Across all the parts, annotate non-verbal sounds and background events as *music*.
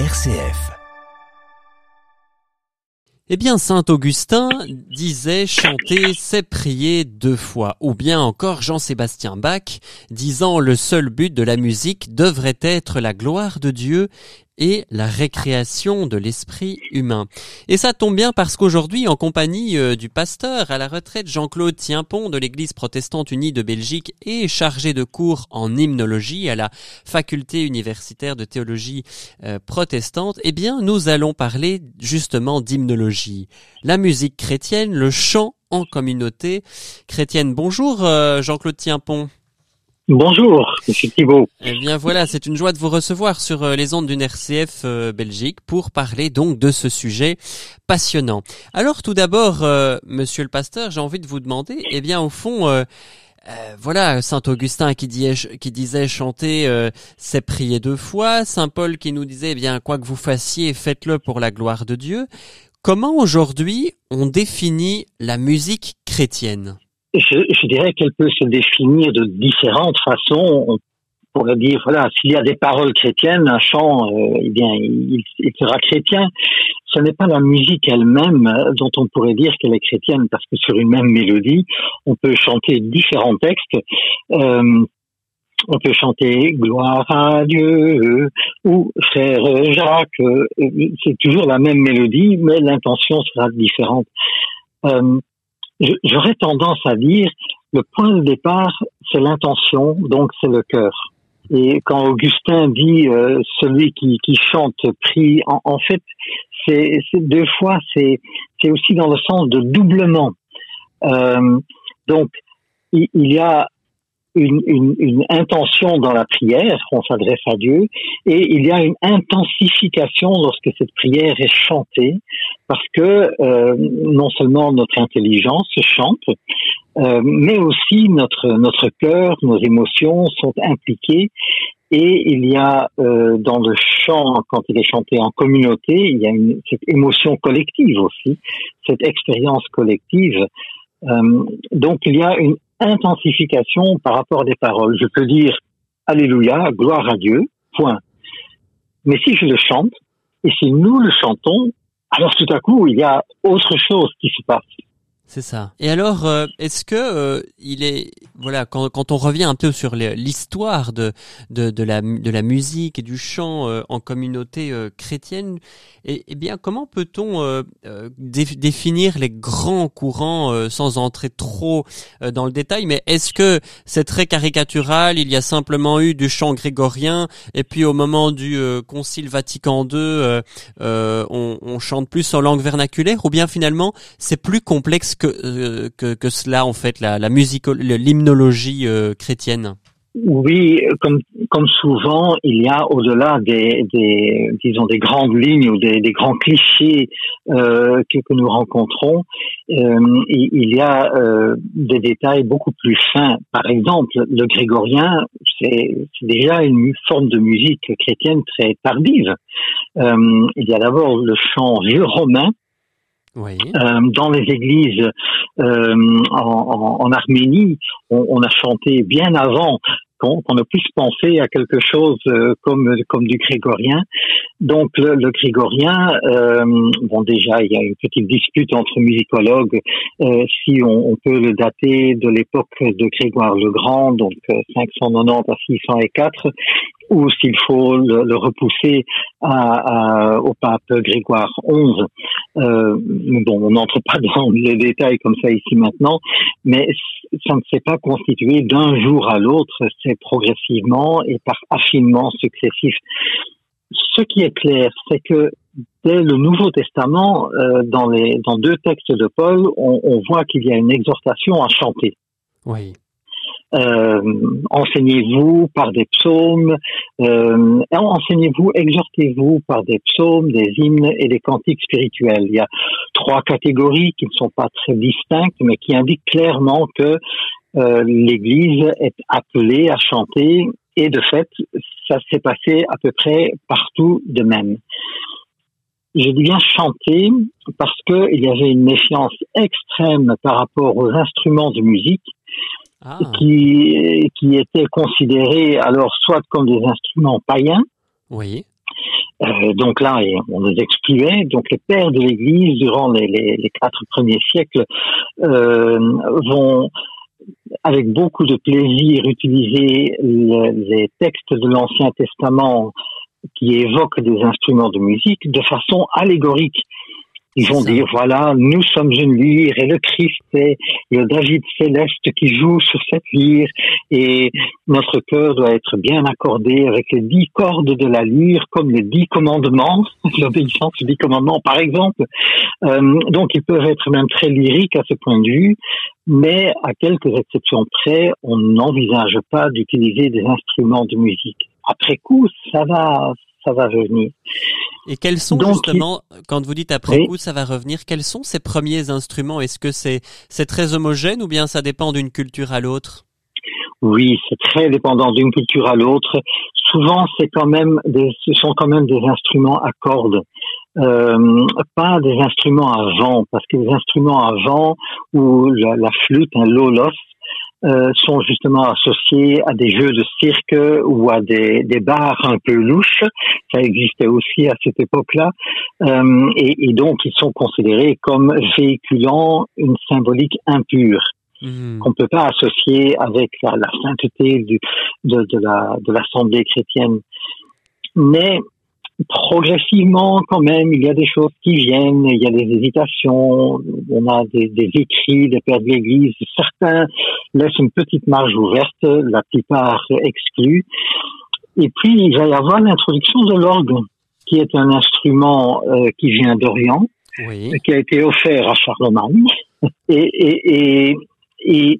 RCF. Eh bien, Saint Augustin disait chanter, c'est prier deux fois. Ou bien encore Jean-Sébastien Bach disant le seul but de la musique devrait être la gloire de Dieu et la récréation de l'esprit humain. Et ça tombe bien parce qu'aujourd'hui, en compagnie euh, du pasteur à la retraite Jean-Claude Tienpont de l'Église protestante unie de Belgique et chargé de cours en hymnologie à la faculté universitaire de théologie euh, protestante, eh bien, nous allons parler justement d'hymnologie. La musique chrétienne, le chant en communauté chrétienne. Bonjour euh, Jean-Claude Tienpont. Bonjour, Monsieur Thibault. Eh bien voilà, c'est une joie de vous recevoir sur euh, les ondes d'une RCF euh, Belgique pour parler donc de ce sujet passionnant. Alors tout d'abord, euh, Monsieur le pasteur, j'ai envie de vous demander, eh bien au fond, voilà, Saint Augustin qui, disait chanter, c'est prier deux fois. Saint Paul qui nous disait, eh bien quoi que vous fassiez, faites-le pour la gloire de Dieu. Comment aujourd'hui on définit la musique chrétienne? Je, je, dirais qu'elle peut se définir de différentes façons. On pourrait dire, voilà, s'il y a des paroles chrétiennes, un chant, euh, eh bien, il, il, sera chrétien. Ce n'est pas la musique elle-même dont on pourrait dire qu'elle est chrétienne, parce que sur une même mélodie, on peut chanter différents textes. Euh, on peut chanter gloire à Dieu ou frère Jacques. C'est toujours la même mélodie, mais l'intention sera différente. Euh, J'aurais tendance à dire le point de départ, c'est l'intention, donc c'est le cœur. Et quand Augustin dit euh, celui qui, qui, chante prie, en, en fait, c'est deux fois, c'est aussi dans le sens de doublement. Euh, donc, il, il, y a une, une, une, intention dans la prière, on s'adresse à Dieu, et il y a une intensification lorsque cette prière est chantée, parce que euh, non seulement notre intelligence chante, euh, mais aussi notre notre cœur, nos émotions sont impliquées, et il y a euh, dans le chant, quand il est chanté en communauté, il y a une, cette émotion collective aussi, cette expérience collective. Euh, donc il y a une intensification par rapport des paroles. Je peux dire Alléluia, gloire à Dieu, point. Mais si je le chante, et si nous le chantons, alors tout à coup, il y a autre chose qui se passe. C'est ça. Et alors, euh, est-ce que euh, il est voilà quand, quand on revient un peu sur l'histoire de, de, de la de la musique et du chant euh, en communauté chrétienne, et, eh, eh bien comment peut-on définir les grands courants sans entrer trop dans le détail Mais est-ce que c'est très caricatural Il y a simplement eu du chant grégorien et puis au moment du Concile Vatican II, on, on chante plus en langue vernaculaire, ou bien finalement c'est plus complexe que euh, que, que, cela en fait, la, musique, l'hymnologie euh, chrétienne? Oui, comme, comme souvent, il y a au-delà des, des, disons, des grandes lignes ou des, des grands clichés euh, que, nous rencontrons, euh, il, y a des détails beaucoup plus fins. Par exemple, le grégorien, c'est déjà une forme de musique chrétienne très tardive. Il y a d'abord le chant vieux romain, oui. Euh, dans les églises euh, en, en, Arménie, on, on, a chanté bien avant qu'on qu a puisse penser à quelque chose euh, comme comme du grégorien. Donc le, le grégorien, euh, bon déjà il y a une petite dispute entre musicologues euh, si on, on, peut le dater de l'époque de Grégoire le Grand, donc 590 à 604, ou s'il faut le, le repousser à, à, au pape Grégoire XI. Euh, bon, on n'entre pas *laughs* dans les détails comme ça ici maintenant, mais ça ne s'est pas constitué d'un jour à l'autre, c'est progressivement et par affinement successif. Ce qui est clair, c'est que dès le Nouveau Testament, euh, dans, les, dans deux textes de Paul, on, on voit qu'il y a une exhortation à chanter. Oui. Euh, enseignez-vous par des psaumes, euh, enseignez-vous, exhortez-vous par des psaumes, des hymnes et des cantiques spirituels. Il y a trois catégories qui ne sont pas très distinctes, mais qui indiquent clairement que euh, l'Église est appelée à chanter, et de fait, ça s'est passé à peu près partout de même. Je dis bien chanter parce qu'il y avait une méfiance extrême par rapport aux instruments de musique ah. qui, qui étaient considérés alors soit comme des instruments païens, oui. Euh, donc là, on les excluait. Donc les pères de l'Église, durant les, les, quatre premiers siècles, euh, vont avec beaucoup de plaisir utiliser les textes de l'Ancien Testament qui évoquent des instruments de musique de façon allégorique. Ils vont dire, voilà, nous sommes une lyre et le Christ est le David céleste qui joue sur cette lyre et notre cœur doit être bien accordé avec les dix cordes de la lyre comme les dix commandements, *laughs* l'obéissance aux dix commandements par exemple. Euh, donc ils peuvent être même très lyriques à ce point de vue, mais à quelques exceptions près, on n'envisage pas d'utiliser des instruments de musique. Après coup, ça va, ça va revenir. Et quels sont justement, quand vous dites après coup, ça va revenir, quels sont ces premiers instruments? Est-ce que c'est c'est très homogène ou bien ça dépend d'une culture à l'autre? Oui, c'est très dépendant d'une culture à l'autre. Souvent, c'est quand même des, ce sont quand même des instruments à cordes. Euh, pas des instruments à vent, parce que les instruments à vent ou la, la flûte, un lolos, euh, sont justement associés à des jeux de cirque ou à des, des bars un peu louches. Ça existait aussi à cette époque-là. Euh, et, et, donc, ils sont considérés comme véhiculant une symbolique impure. Mmh. qu'on peut pas associer avec la, la sainteté du, de, de, la de l'assemblée chrétienne. Mais progressivement quand même, il y a des choses qui viennent, il y a des hésitations, on a des, des écrits des pères de l'Église, certains laissent une petite marge ouverte, la plupart exclus. Et puis il va y avoir l'introduction de l'orgue, qui est un instrument euh, qui vient d'Orient, oui. qui a été offert à Charlemagne, et, et, et, et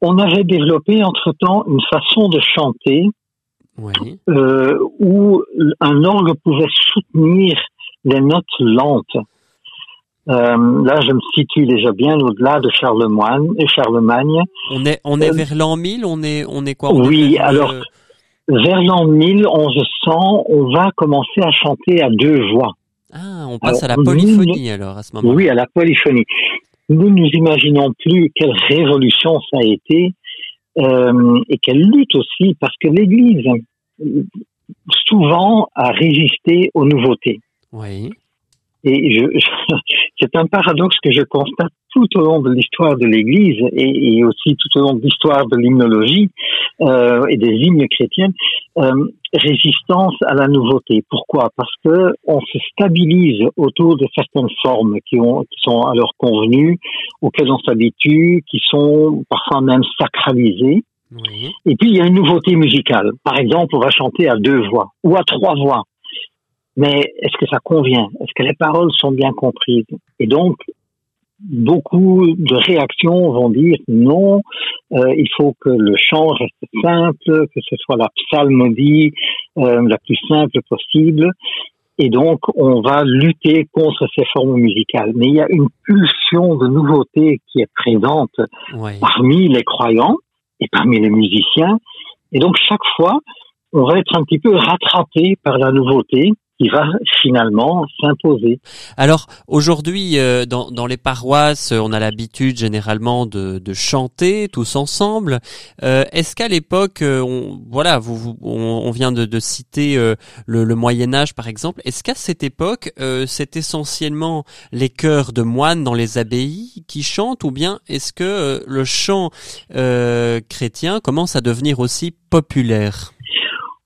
on avait développé entre-temps une façon de chanter euh, où un orgue pouvait soutenir les notes lentes. Euh, là, je me situe déjà bien au-delà de Charlemagne. Et Charlemagne. On est, on est euh, vers l'an 1000, on est, on est quoi Oui, alors, vers l'an 1000, on va commencer à chanter à deux voix. Ah, on passe à la polyphonie alors, à ce moment-là. Oui, à la polyphonie. Nous nous imaginons plus quelle révolution ça a été euh, et quelle lutte aussi, parce que l'Église souvent à résister aux nouveautés. Oui. Et je, *laughs* c'est un paradoxe que je constate tout au long de l'histoire de l'Église et, et, aussi tout au long de l'histoire de l'hymnologie euh, et des hymnes chrétiennes, euh, résistance à la nouveauté. Pourquoi? Parce que on se stabilise autour de certaines formes qui, ont, qui sont alors convenues, auxquelles on s'habitue, qui sont parfois même sacralisées. Et puis il y a une nouveauté musicale. Par exemple, on va chanter à deux voix ou à trois voix. Mais est-ce que ça convient? Est-ce que les paroles sont bien comprises? Et donc, beaucoup de réactions vont dire non, euh, il faut que le chant reste simple, que ce soit la psalmodie euh, la plus simple possible. Et donc, on va lutter contre ces formes musicales. Mais il y a une pulsion de nouveauté qui est présente parmi les croyants et parmi les musiciens. Et donc chaque fois, on va être un petit peu rattrapé par la nouveauté qui va finalement s'imposer. Alors aujourd'hui, euh, dans, dans, les paroisses, on a l'habitude généralement de, de, chanter tous ensemble. Euh, Est-ce qu'à l'époque, euh, on, voilà, vous, on, vient de, de citer euh, le, le, Moyen Âge par exemple. Est-ce qu'à cette époque, c'est essentiellement les chœurs de moines dans les abbayes qui chantent, ou bien est-ce que le chant chrétien commence à devenir aussi populaire?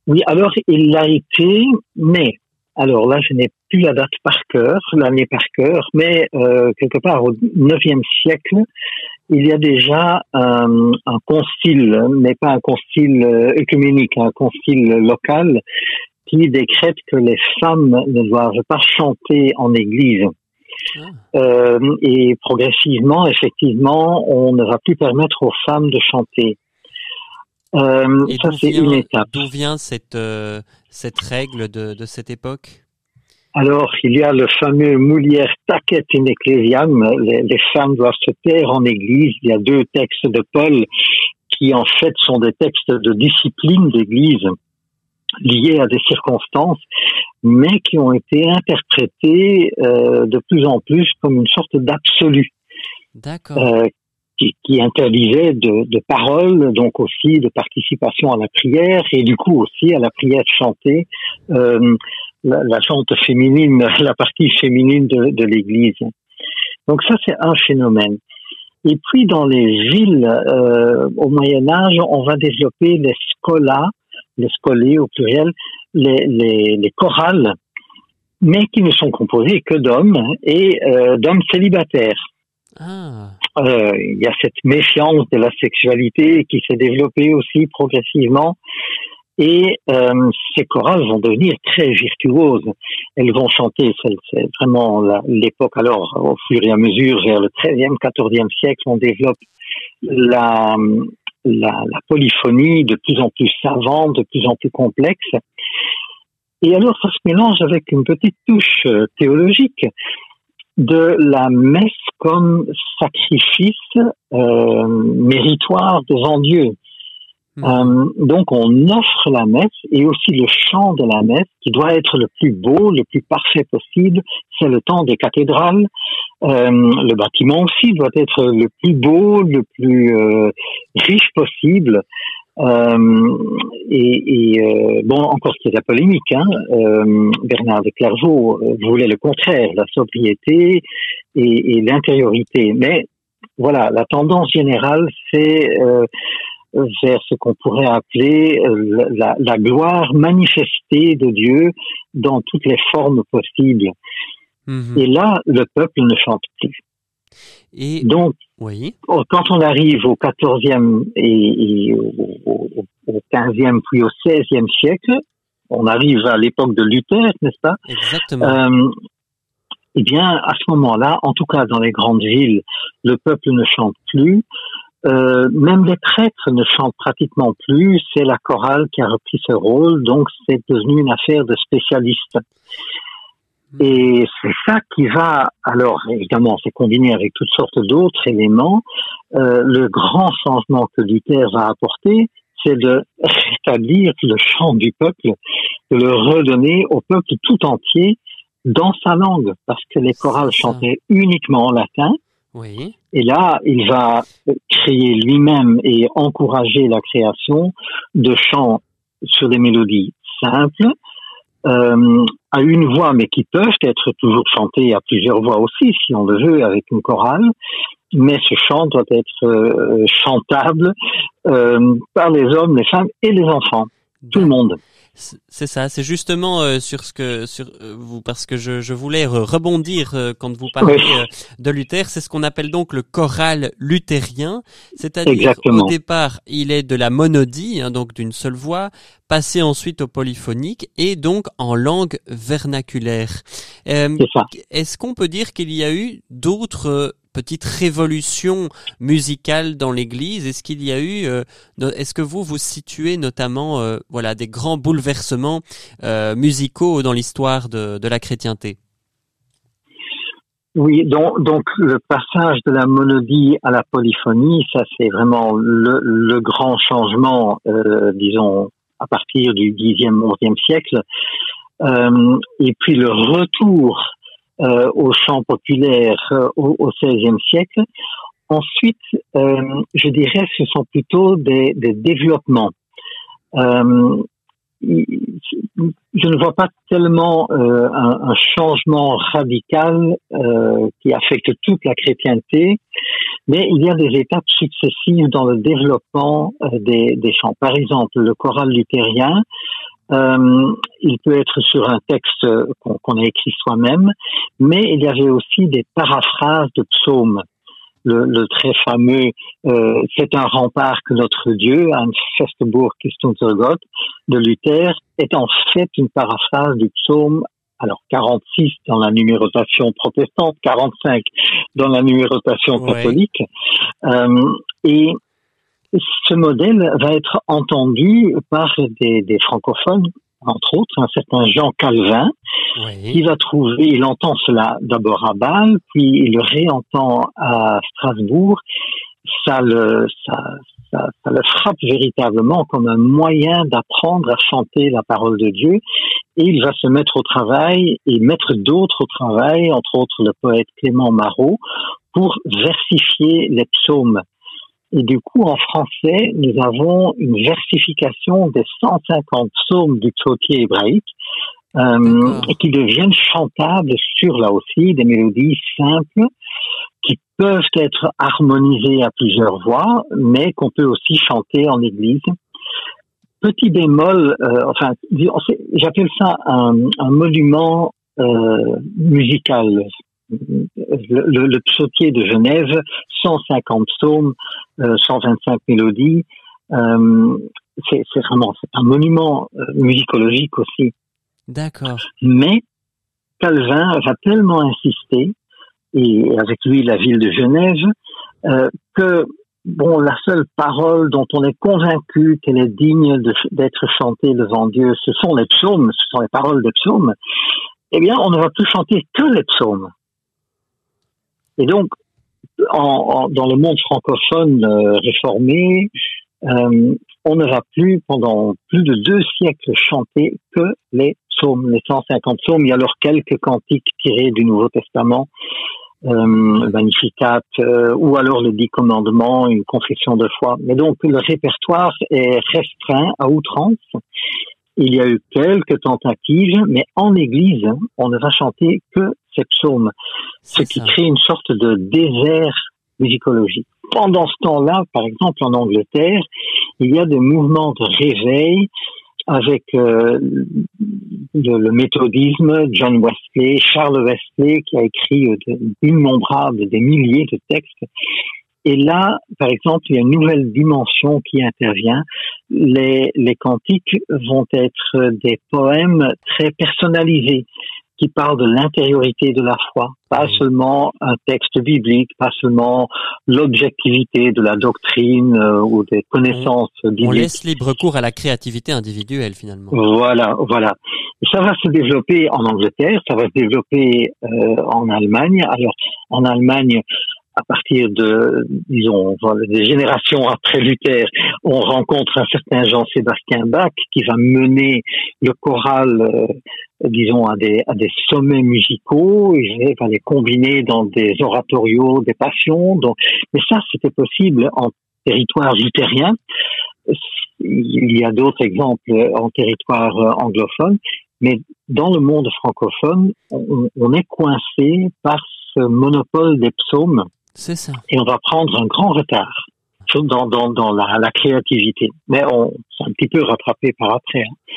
Oui, alors il l'a été, mais alors là, je n'ai plus la date par cœur, l'année par cœur, mais euh, quelque part au IXe siècle, il y a déjà un, un concile, mais pas un concile œcuménique, un concile local, qui décrète que les femmes ne doivent pas chanter en église. Ah. Euh, et progressivement, effectivement, on ne va plus permettre aux femmes de chanter. Euh, ça, c'est une étape. D'où vient cette, euh, cette règle de, de cette époque? Alors, il y a le fameux Moulière tacet in ecclesiam, les, les, femmes doivent se taire en église. Il y a deux textes de Paul qui en fait sont des textes de discipline d'église liés à des circonstances, mais qui ont été interprétés euh, de plus en plus comme une sorte d'absolu. D'accord. Euh, qui, qui interdisait de, de paroles, donc aussi de participation à la prière et du coup aussi à la prière chantée. Euh, la, la chante féminine, *laughs* la partie féminine de, de l'Église. Donc ça, c'est un phénomène. Et puis dans les villes, euh, au Moyen Âge, on va développer les scolas, les scolés au pluriel, les, les, les chorales, mais qui ne sont composés que d'hommes et euh, d'hommes célibataires. Ah, Euh, Il y a cette méfiance de la sexualité qui s'est développée aussi progressivement. Et euh, ces chorales vont devenir très virtuoses. Elles vont chanter, c'est vraiment l'époque alors, au fur et à mesure, vers le 13e, 14e siècle, on développe la, la, la polyphonie de plus en plus savante, de plus en plus complexe. Et alors, ça se mélange avec une petite touche euh, théologique de la messe comme sacrifice euh, méritoire devant Dieu. Mhm. Euh, donc on offre la messe et aussi le chant de la messe qui doit être le plus beau, le plus parfait possible. C'est le temps des cathédrales. Euh, le bâtiment aussi doit être le plus beau, le plus euh, riche possible. Euh, et, et, euh, bon, encore de la polémique, hein, euh, Bernard de Clairvaux euh, voulait le contraire, la sobriété et, et l'intériorité. Mais voilà, la tendance générale, c'est euh, vers ce qu'on pourrait appeler euh, la, la gloire manifestée de Dieu dans toutes les formes possibles. Mhm. Et là, le peuple ne chante plus. Et Donc, oui, quand on arrive au 14e et, et au, au, au 15e puis au 16e siècle, on arrive à l'époque de Luther, n'est-ce pas? Exactement. euh, Eh bien, à ce moment-là, en tout cas dans les grandes villes, le peuple ne chante plus. Euh, même les prêtres ne chantent pratiquement plus. C'est la chorale qui a repris ce rôle, donc c'est devenu une affaire de spécialistes. Et c'est ça qui va, alors évidemment, c'est combiné avec toutes sortes d'autres éléments. Euh, le grand changement que Luther va apporter, c'est de rétablir le chant du peuple, de le redonner au peuple tout entier dans sa langue, parce que les chorales chantaient uniquement en latin. oui. Et là, il va créer lui-même et encourager la création de chants sur des mélodies simples, euh, à une voix, mais qui peuvent être toujours chantés à plusieurs voix aussi, si on le veut, avec une chorale. Mais ce chant doit être euh, chantable euh, par les hommes, les femmes et les enfants, tout le monde. C'est ça, c'est justement euh, sur ce que sur euh, vous parce que je, je voulais re- rebondir euh, quand vous parlez euh, de Luther, c'est ce qu'on appelle donc le choral luthérien, c'est-à-dire au départ il est de la monodie, hein, donc d'une seule voix, passé ensuite au polyphonique et donc en langue vernaculaire. Euh. Est-ce qu'on peut dire qu'il y a eu d'autres petites révolutions musicales dans l'Église? Est-ce qu'il y a eu euh, Est-ce que vous vous situez notamment euh, voilà des grands bouleversements euh, musicaux dans l'histoire de, la chrétienté? Oui, donc, le passage de la monodie à la polyphonie, ça c'est vraiment le, grand changement, disons, à partir du 10e, 11e siècle. Et puis le retour euh, au chant populaire euh, au, 16e siècle. Ensuite, euh, je dirais ce sont plutôt des, des développements. Euh, je ne vois pas tellement euh, un, un changement radical euh, qui affecte toute la chrétienté, mais il y a des étapes successives dans le développement des, des chants. Par exemple, le choral luthérien, euh, il peut être sur un texte qu'on a écrit soi-même, mais il y avait aussi des paraphrases de psaumes. Le, le très fameux euh, C'est un rempart que notre Dieu, un Festburg ist unser Gott de Luther, est en fait une paraphrase du psaume, alors 46 dans la numérotation protestante, 45 dans la numérotation Ouais. catholique. Euh, et ce modèle va être entendu par des, des francophones, entre autres, un certain Jean Calvin, Oui. il va trouver, il entend cela d'abord à Bâle, puis il le réentend à Strasbourg. Ça le, ça, ça, ça le frappe véritablement comme un moyen d'apprendre à chanter la parole de Dieu. Et il va se mettre au travail et mettre d'autres au travail, entre autres le poète Clément Marot, pour versifier les psaumes. Et du coup, en français, nous avons une versification des 150 psaumes du psautier hébraïque euh, et qui deviennent chantables sur là aussi des mélodies simples qui peuvent être harmonisées à plusieurs voix, mais qu'on peut aussi chanter en église. Petit bémol, euh, enfin, j'appelle ça un, un monument euh, musical. Le, le, psautier de Genève, 150 psaumes, 125 euh, mélodies, euh, c'est vraiment un monument euh, musicologique aussi. D'accord. Mais Calvin va tellement insister, et avec lui la ville de Genève, euh, que bon, la seule parole dont on est convaincu qu'elle est digne d'être chantée devant Dieu, ce sont les psaumes, ce sont les paroles des psaumes. Eh bien, on ne va plus chanter que les psaumes. Et donc, en, dans le monde francophone euh, réformé, euh, on ne va plus pendant plus de deux siècles chanter que les psaumes, les 150 psaumes, il y a alors quelques cantiques tirés du Nouveau Testament, euh, Magnificat, euh, ou alors les dix commandements, une confession de foi. Mais donc le répertoire est restreint à outrance. Il y a eu quelques tentatives, mais en église, on ne va chanter que ces psaumes, ce qui crée une sorte de désert musicologique. Pendant ce temps-là, par exemple en Angleterre, il y a des mouvements de réveil avec euh, le, méthodisme, John Wesley, Charles Wesley, qui a écrit euh, d'innombrables, des milliers de textes. Et là, par exemple, il y a une nouvelle dimension qui intervient. Les, les cantiques vont être des poèmes très personnalisés qui parle de l'intériorité de la foi, pas seulement un texte biblique, pas seulement l'objectivité de la doctrine euh, ou des connaissances bibliques. On laisse libre cours à la créativité individuelle finalement. Voilà, voilà. ça va se développer en Angleterre, ça va se développer euh, en Allemagne. Alors en Allemagne, à partir de, disons, des générations après Luther, on rencontre un certain Jean-Sébastien Bach qui va mener le choral, euh, disons, à des, à des sommets musicaux, il les combiner dans des oratorios, des passions. Donc, mais ça, c'était possible en territoire luthérien. Il y a d'autres exemples en territoire anglophone, mais dans le monde francophone, on, on est coincé par ce monopole des psaumes c'est ça. Et on va prendre un grand retard dans, dans, dans la, la, créativité. Mais on s'est un petit peu rattrapé par après. Hein.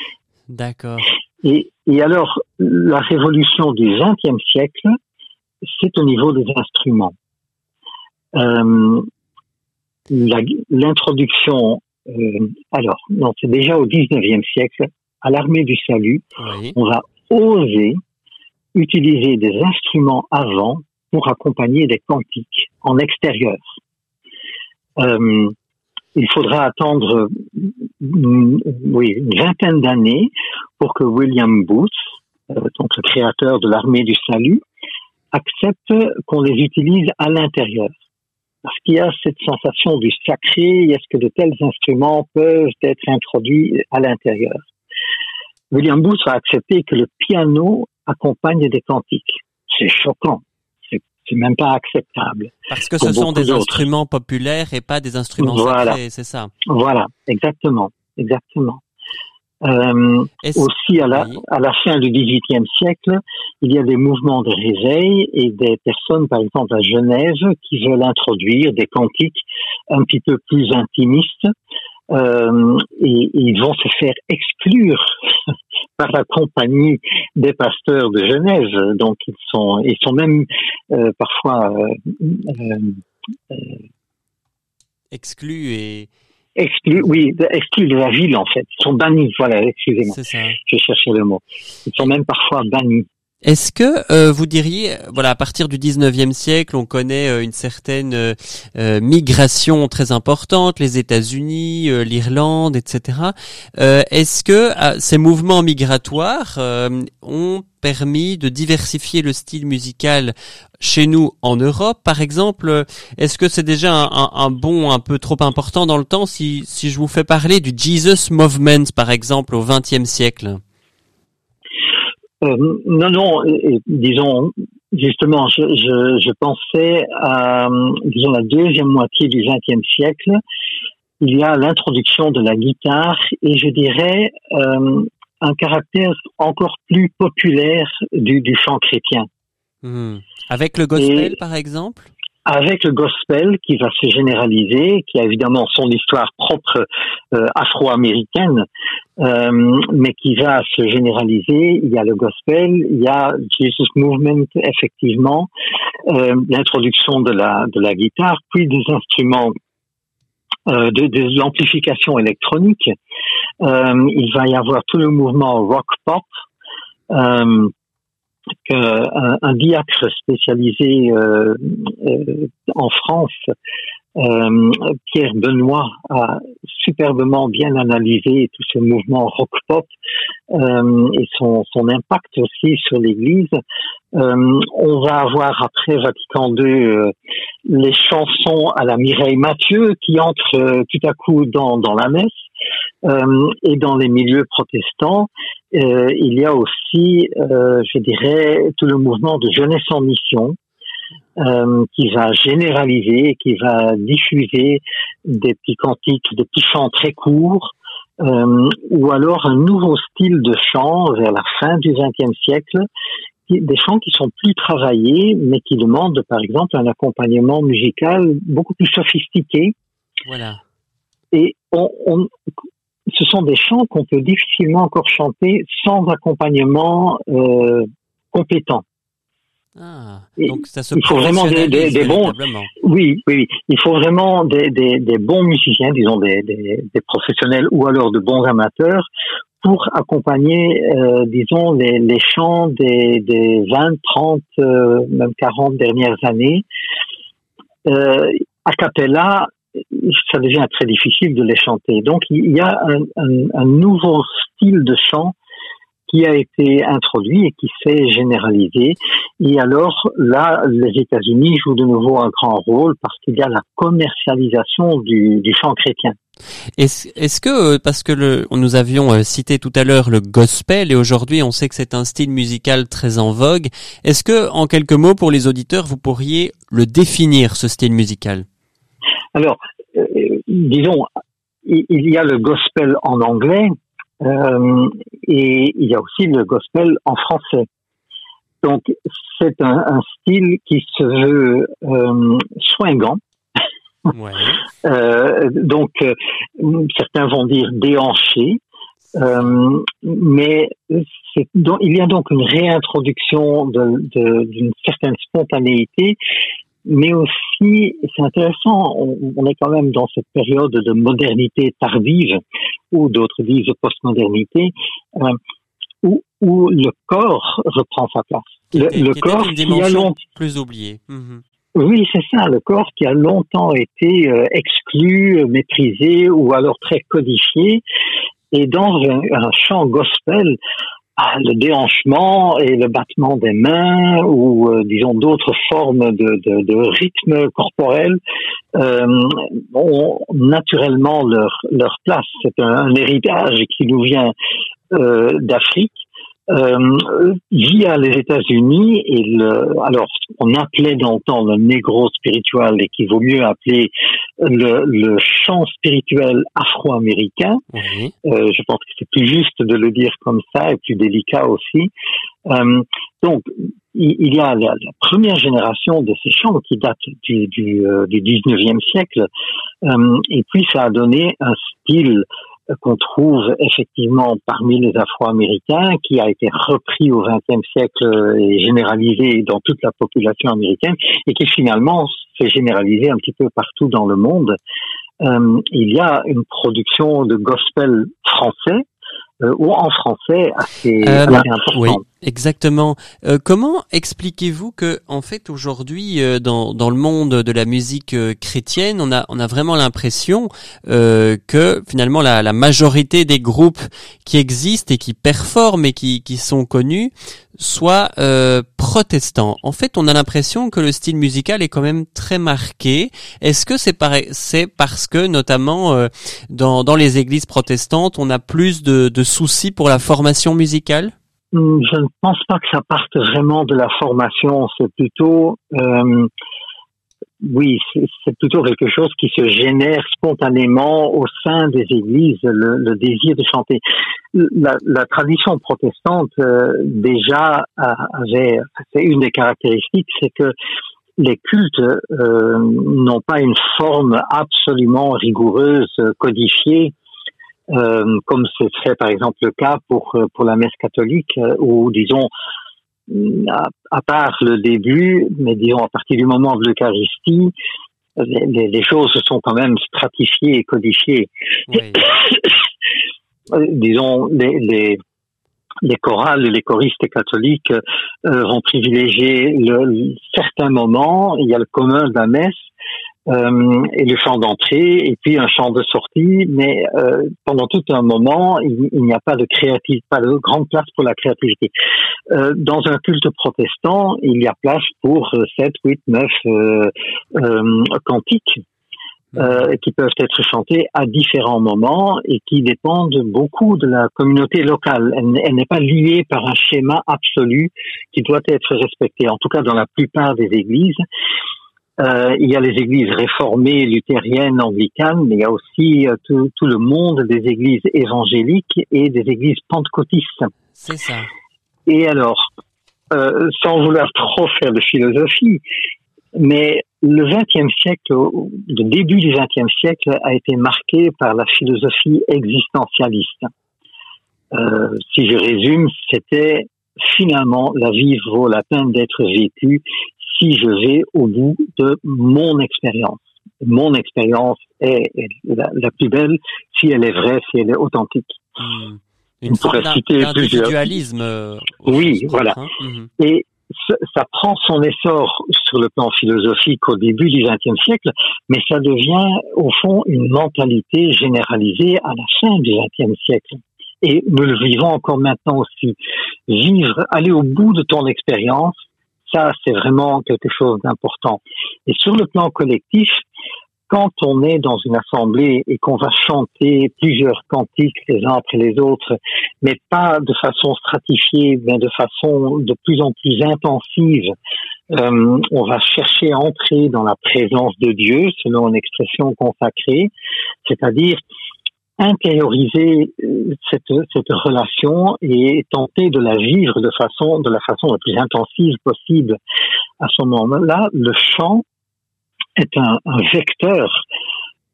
D'accord. Et, et alors, la révolution du XXe siècle, c'est au niveau des instruments. Euh, L'introduction, euh, alors, non, c'est déjà au XIXe siècle, à l'armée du salut, oui. on va oser utiliser des instruments avant pour accompagner des cantiques en extérieur. Euh, il faudra attendre mm, oui, une vingtaine d'années pour que William Booth, euh, donc le créateur de l'armée du salut, accepte qu'on les utilise à l'intérieur. Parce qu'il y a cette sensation du sacré, est-ce que de tels instruments peuvent être introduits à l'intérieur William Booth a accepté que le piano accompagne des cantiques. C'est choquant c'est même pas acceptable. Parce que ce sont des instruments populaires et pas des instruments voilà. sacrés, c'est ça. Voilà, exactement, exactement. Euh, aussi, à la, à la fin du XVIIIe siècle, il y a des mouvements de réveil et des personnes, par exemple à Genève, qui veulent introduire des cantiques un petit peu plus intimistes euh, et, ils vont se faire exclure *laughs* par la compagnie des pasteurs de Genève. Donc ils sont, ils sont même euh, parfois euh, euh, exclus et exclus, oui, exclus de la ville en fait. Ils sont bannis. Voilà, excusez-moi. Je cherchais le mot. Ils sont même parfois bannis. Est-ce que euh, vous diriez, voilà, à partir du 19e siècle, on connaît euh, une certaine euh, migration très importante, les États-Unis, l'Irlande, etc. Est-ce que ces mouvements migratoires ont permis de diversifier le style musical chez nous en Europe, par exemple Est-ce que c'est déjà un, un, bon un peu trop important dans le temps si, si je vous fais parler du Jesus Movement, par exemple, au 20e siècle? Euh, non, non, disons, justement, je, je, je, pensais à, disons, la deuxième moitié du XXe siècle. Il y a l'introduction de la guitare et je dirais euh, un caractère encore plus populaire du, du chant chrétien. Hmm. Avec le gospel, par exemple? Avec le gospel qui va se généraliser, qui a évidemment son histoire propre euh, afro-américaine, euh, mais qui va se généraliser. Il y a le gospel, il y a Jesus Movement effectivement, euh, l'introduction de la de la guitare, puis des instruments euh, de, de l'amplification électronique. Euh, il va y avoir tout le mouvement rock pop. Euh, qu'un un diacre spécialisé euh, euh, en France, euh, Pierre Benoît, a superbement bien analysé tout ce mouvement rock-pop et son, impact aussi sur l'Église. on va avoir après Vatican II les chansons à la Mireille Mathieu qui entrent tout à coup dans la messe. Euh, et dans les milieux protestants, euh, il y a aussi, euh, je dirais, tout le mouvement de jeunesse en mission qui va généraliser, qui va diffuser des petits cantiques, des petits chants très courts, ou alors un nouveau style de chant vers la fin du XXe siècle, des chants qui sont plus travaillés, mais qui demandent, par exemple, un accompagnement musical beaucoup plus sophistiqué. Voilà. Et on, on, ce sont des chants qu'on peut difficilement encore chanter sans accompagnement euh, compétent. Ah, donc ça se il faut vraiment des, des, des bons. Oui, oui, il faut vraiment des, bons musiciens, disons des, professionnels ou alors de bons amateurs pour accompagner, euh, disons, les, les chants des, des 20, 30, euh, même 40 dernières années. Euh, a cappella, ça devient très difficile de les chanter. Donc il y a un, un, un nouveau style de chant qui a été introduit et qui s'est généralisé. Et alors là, les États-Unis jouent de nouveau un grand rôle parce qu'il y a la commercialisation du, du chant chrétien. Est-ce est que, euh, parce que le, nous avions euh, cité tout à l'heure le gospel et aujourd'hui on sait que c'est un style musical très en vogue, est-ce que, en quelques mots pour les auditeurs, vous pourriez le définir, ce style musical? Alors, disons, il y a le gospel en anglais euh, et il y a aussi le gospel en français. Donc, c'est un, un, style qui se veut euh, soingant. Ouais. *laughs* euh, donc, euh, certains vont dire déhanché, euh, mais donc, il y a donc une réintroduction d'une certaine spontanéité mais aussi, c'est intéressant, on, est quand même dans cette période de modernité tardive, ou d'autres disent postmodernité, euh, où, où, le corps reprend sa place. Le, corps qui a longtemps plus oublié. Mhm. Oui, c'est ça, le corps qui a longtemps été euh, exclu, méprisé ou alors très codifié. Et dans un, un chant gospel, ah, le déhanchement et le battement des mains ou euh, disons d'autres formes de, de, de rythme corporel euh, ont naturellement leur, leur place. C'est un, héritage qui nous vient euh, d'Afrique euh, via les États-Unis et le, alors on appelait dans le temps le négro spirituel et qu'il vaut mieux appeler le, le chant spirituel afro-américain. Euh, je pense que c'est plus juste de le dire comme ça et plus délicat aussi. Euh, donc il, y a la, première génération de ces chants qui date du, du, euh, du 19e siècle euh, et puis ça a donné un style qu'on trouve effectivement parmi les Afro-Américains, qui a été repris au XXe siècle et généralisé dans toute la population américaine, et qui finalement s'est généralisé un petit peu partout dans le monde. Euh, il y a une production de gospel français euh, ou en français assez, euh, assez Oui, exactement. Euh, comment expliquez-vous que, en fait, aujourd'hui, euh, dans, dans le monde de la musique euh, chrétienne, on a, on a vraiment l'impression que finalement la, la majorité des groupes qui existent et qui performent et qui, qui sont connus soient protestants. En fait, on a l'impression que le style musical est quand même très marqué. Est-ce que c'est c'est parce que, notamment, dans, dans les églises protestantes, on a plus de, de soucis pour la formation musicale? Hmm, Je ne pense pas que ça parte vraiment de la formation. C'est plutôt, euh, oui, c'est plutôt quelque chose qui se génère spontanément au sein des églises, le, désir de chanter. La, la tradition protestante euh, déjà avait, c'est une des caractéristiques, c'est que les cultes euh, n'ont pas une forme absolument rigoureuse, codifiée, euh, comme ce serait par exemple le cas pour pour la messe catholique, euh, où disons à, part le début, mais disons à partir du moment de l'Eucharistie, les, les, choses se sont quand même stratifiées et codifiées. *coughs* disons les, les les chorales et les choristes catholiques euh, vont privilégier le, certains moments. Il y a le commun de la messe euh, et le chant d'entrée et puis un chant de sortie. Mais euh, pendant tout un moment, il, n'y a pas de créativité, pas de grande place pour la créativité. Euh, dans un culte protestant, il y a place pour 7, 8, 9 cantiques euh, qui peuvent être chantées à différents moments et qui dépendent beaucoup de la communauté locale. Elle, n'est pas liée par un schéma absolu qui doit être respecté. En tout cas, dans la plupart des églises, euh, il y a les églises réformées, luthériennes, anglicanes, mais il y a aussi euh, tout, tout, le monde des églises évangéliques et des églises pentecôtistes. C'est ça. Et alors, euh, sans vouloir trop faire de philosophie, mais le XXe siècle, le début du XXe siècle a été marqué par la philosophie existentialiste. Si je résume, c'était finalement la vie vaut la peine d'être vécue si je vais au bout de mon expérience. Mon expérience est la, plus belle si elle est vraie, si elle est authentique. Mmh. Une forme d'individualisme. Euh, oui, voilà. Hein. Mmh. Et ça prend son essor sur le plan philosophique au début du XXe siècle, mais ça devient au fond une mentalité généralisée à la fin du XXe siècle. Et nous le vivons encore maintenant aussi. Vivre, aller au bout de ton expérience, ça c'est vraiment quelque chose d'important. Et sur le plan collectif, quand on est dans une assemblée et qu'on va chanter plusieurs cantiques les uns après les autres, mais pas de façon stratifiée, mais de façon de plus en plus intensive, euh, on va chercher à entrer dans la présence de Dieu, selon une expression consacrée, c'est-à-dire intérioriser euh, cette, cette relation et tenter de la vivre de façon de la façon la plus intensive possible. À ce moment-là, le chant est un, vecteur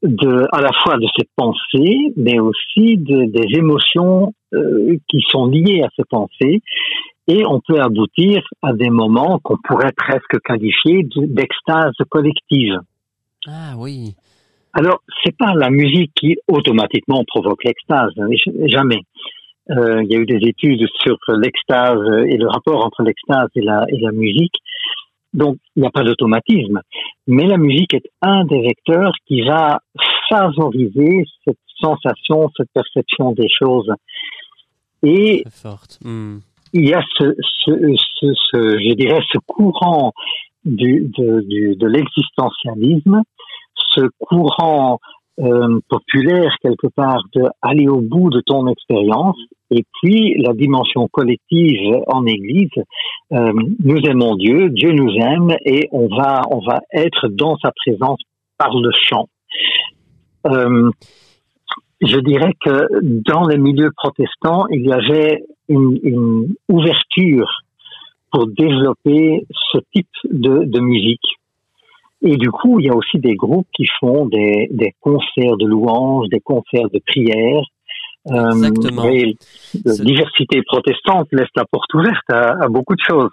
de, à la fois de ces pensées, mais aussi de, des émotions euh, qui sont liées à ces pensées. Et on peut aboutir à des moments qu'on pourrait presque qualifier d'extase collective. Ah oui. Alors, c'est pas la musique qui automatiquement provoque l'extase, hein, jamais. Euh, il y a eu des études sur l'extase et le rapport entre l'extase et la, et la musique. Donc, il n'y a pas d'automatisme. Mais la musique est un des vecteurs qui va favoriser cette sensation, cette perception des choses. Et hmm. il y a ce, ce, ce, je dirais, ce courant du, de, du, de l'existentialisme, ce courant euh, populaire quelque part de aller au bout de ton expérience et puis la dimension collective en Église, euh, nous aimons Dieu, Dieu nous aime et on va on va être dans sa présence par le chant. Euh, je dirais que dans les milieux protestants, il y avait une, ouverture pour développer ce type de musique. Et du coup, il y a aussi des groupes qui font des, des concerts de louanges, des concerts de prières, euh, Exactement. la diversité protestante laisse la porte ouverte à, à beaucoup de choses.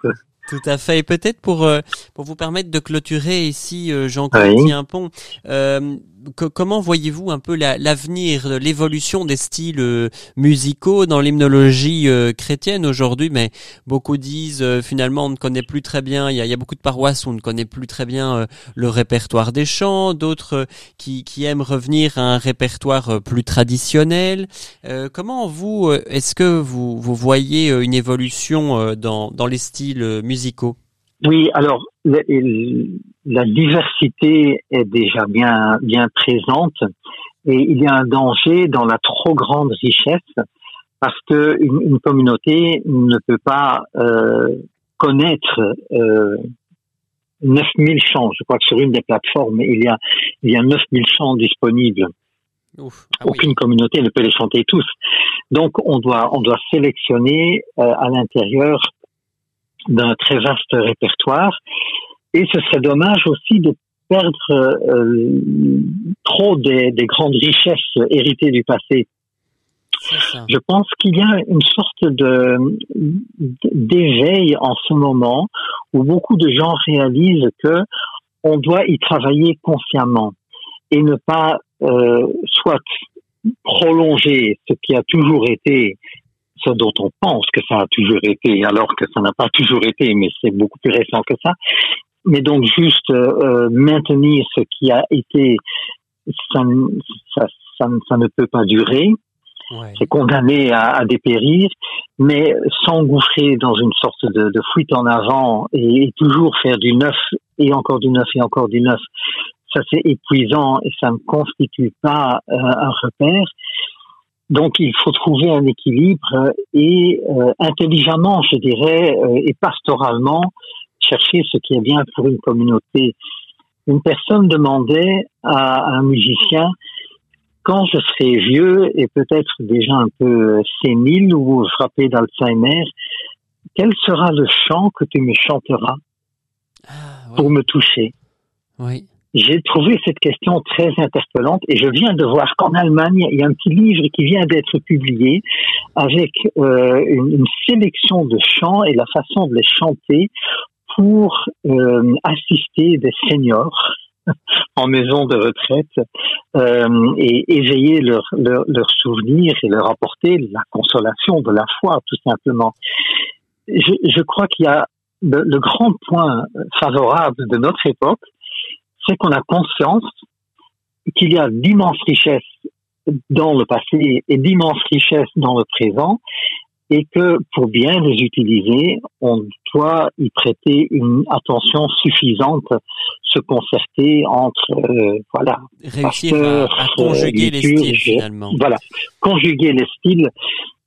Tout à fait. Et peut-être pour euh, pour vous permettre de clôturer ici, euh, Jean-Claude oui. Pont, euh, comment voyez-vous un peu l'avenir, l'évolution des styles euh, musicaux dans l'hymnologie euh, chrétienne aujourd'hui? Mais beaucoup disent euh, finalement on ne connaît plus très bien. Il y a, beaucoup de paroisses où on ne connaît plus très bien le répertoire des chants. D'autres qui, aiment revenir à un répertoire plus traditionnel. comment vous est-ce que vous voyez une évolution dans les styles musicaux? Oui, alors la diversité est déjà bien bien présente et il y a un danger dans la trop grande richesse parce que une, une communauté ne peut pas euh, connaître euh, 9000 chants. Je crois que sur une des plateformes, il y a, il y a 9000 chants disponibles. Ah Aucune communauté ne peut les chanter tous. Donc, on doit, on doit sélectionner euh, à l'intérieur d'un très vaste répertoire. Et ce serait dommage aussi de perdre euh, trop des, des, grandes richesses héritées du passé. Je pense qu'il y a une sorte de d'éveil en ce moment où beaucoup de gens réalisent que on doit y travailler consciemment et ne pas euh, soit prolonger ce qui a toujours été ce dont on pense que ça a toujours été, alors que ça n'a pas toujours été, mais c'est beaucoup plus récent que ça. Mais donc juste euh, maintenir ce qui a été, ça, ça, ça, ne peut pas durer. C'est condamné à, à, dépérir, mais s'engouffrer dans une sorte de, de, fuite en avant et, toujours faire du neuf et encore du neuf et encore du neuf, ça c'est épuisant et ça ne constitue pas euh, un repère. Donc il faut trouver un équilibre et euh, intelligemment, je dirais, euh, et pastoralement, chercher ce qui est bien pour une communauté. Une personne demandait à un musicien, quand je serai vieux et peut-être déjà un peu sénile ou frappé d'Alzheimer, quel sera le chant que tu me chanteras ah, pour me toucher? Oui. J'ai trouvé cette question très interpellante et je viens de voir qu'en Allemagne, il y a un petit livre qui vient d'être publié avec euh, une, une, sélection de chants et la façon de les chanter pour euh, assister des seniors *laughs* en maison de retraite euh, et éveiller leurs leur, souvenirs et leur apporter la consolation de la foi, tout simplement. Je, je crois qu'il y a le, le grand point favorable de notre époque, c'est qu'on a conscience qu'il y a d'immenses richesses dans le passé et d'immenses richesses dans le présent et que pour bien les utiliser, on doit y prêter une attention suffisante, se concerter entre euh, voilà réussir à, à, conjuguer les styles finalement. Voilà, conjuguer les styles.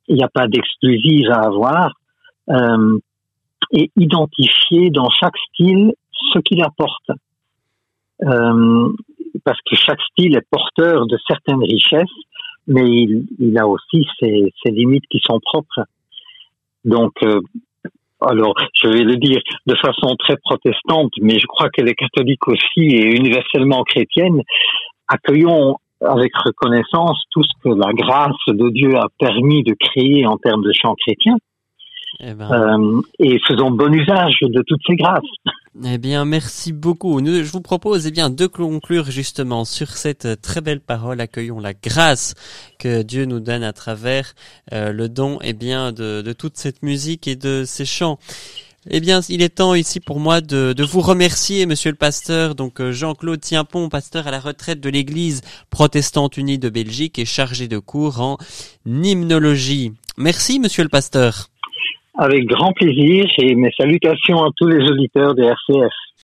Il n'y a pas d'exclusive à avoir euh, et identifier dans chaque style ce qu'il apporte. Euh, parce que chaque style est porteur de certaines richesses, mais il, il a aussi ses, ses, limites qui sont propres. Donc, euh, alors, je vais le dire de façon très protestante, mais je crois qu'elle est catholique aussi et universellement chrétienne. Accueillons avec reconnaissance tout ce que la grâce de Dieu a permis de créer en termes de chants chrétiens. Eh ben... euh, et faisons bon usage de toutes ces grâces. Eh bien, merci beaucoup. Je vous propose eh bien de conclure justement sur cette très belle parole. Accueillons la grâce que Dieu nous donne à travers euh, le don eh bien de, toute cette musique et de ces chants. Eh bien, il est temps ici pour moi de, vous remercier, Monsieur le pasteur. Donc euh, Jean-Claude Tienpont, pasteur à la retraite de l'Église protestante unie de Belgique et chargé de cours en hymnologie. Merci, Monsieur le pasteur. Avec grand plaisir et mes salutations à tous les auditeurs de RCF.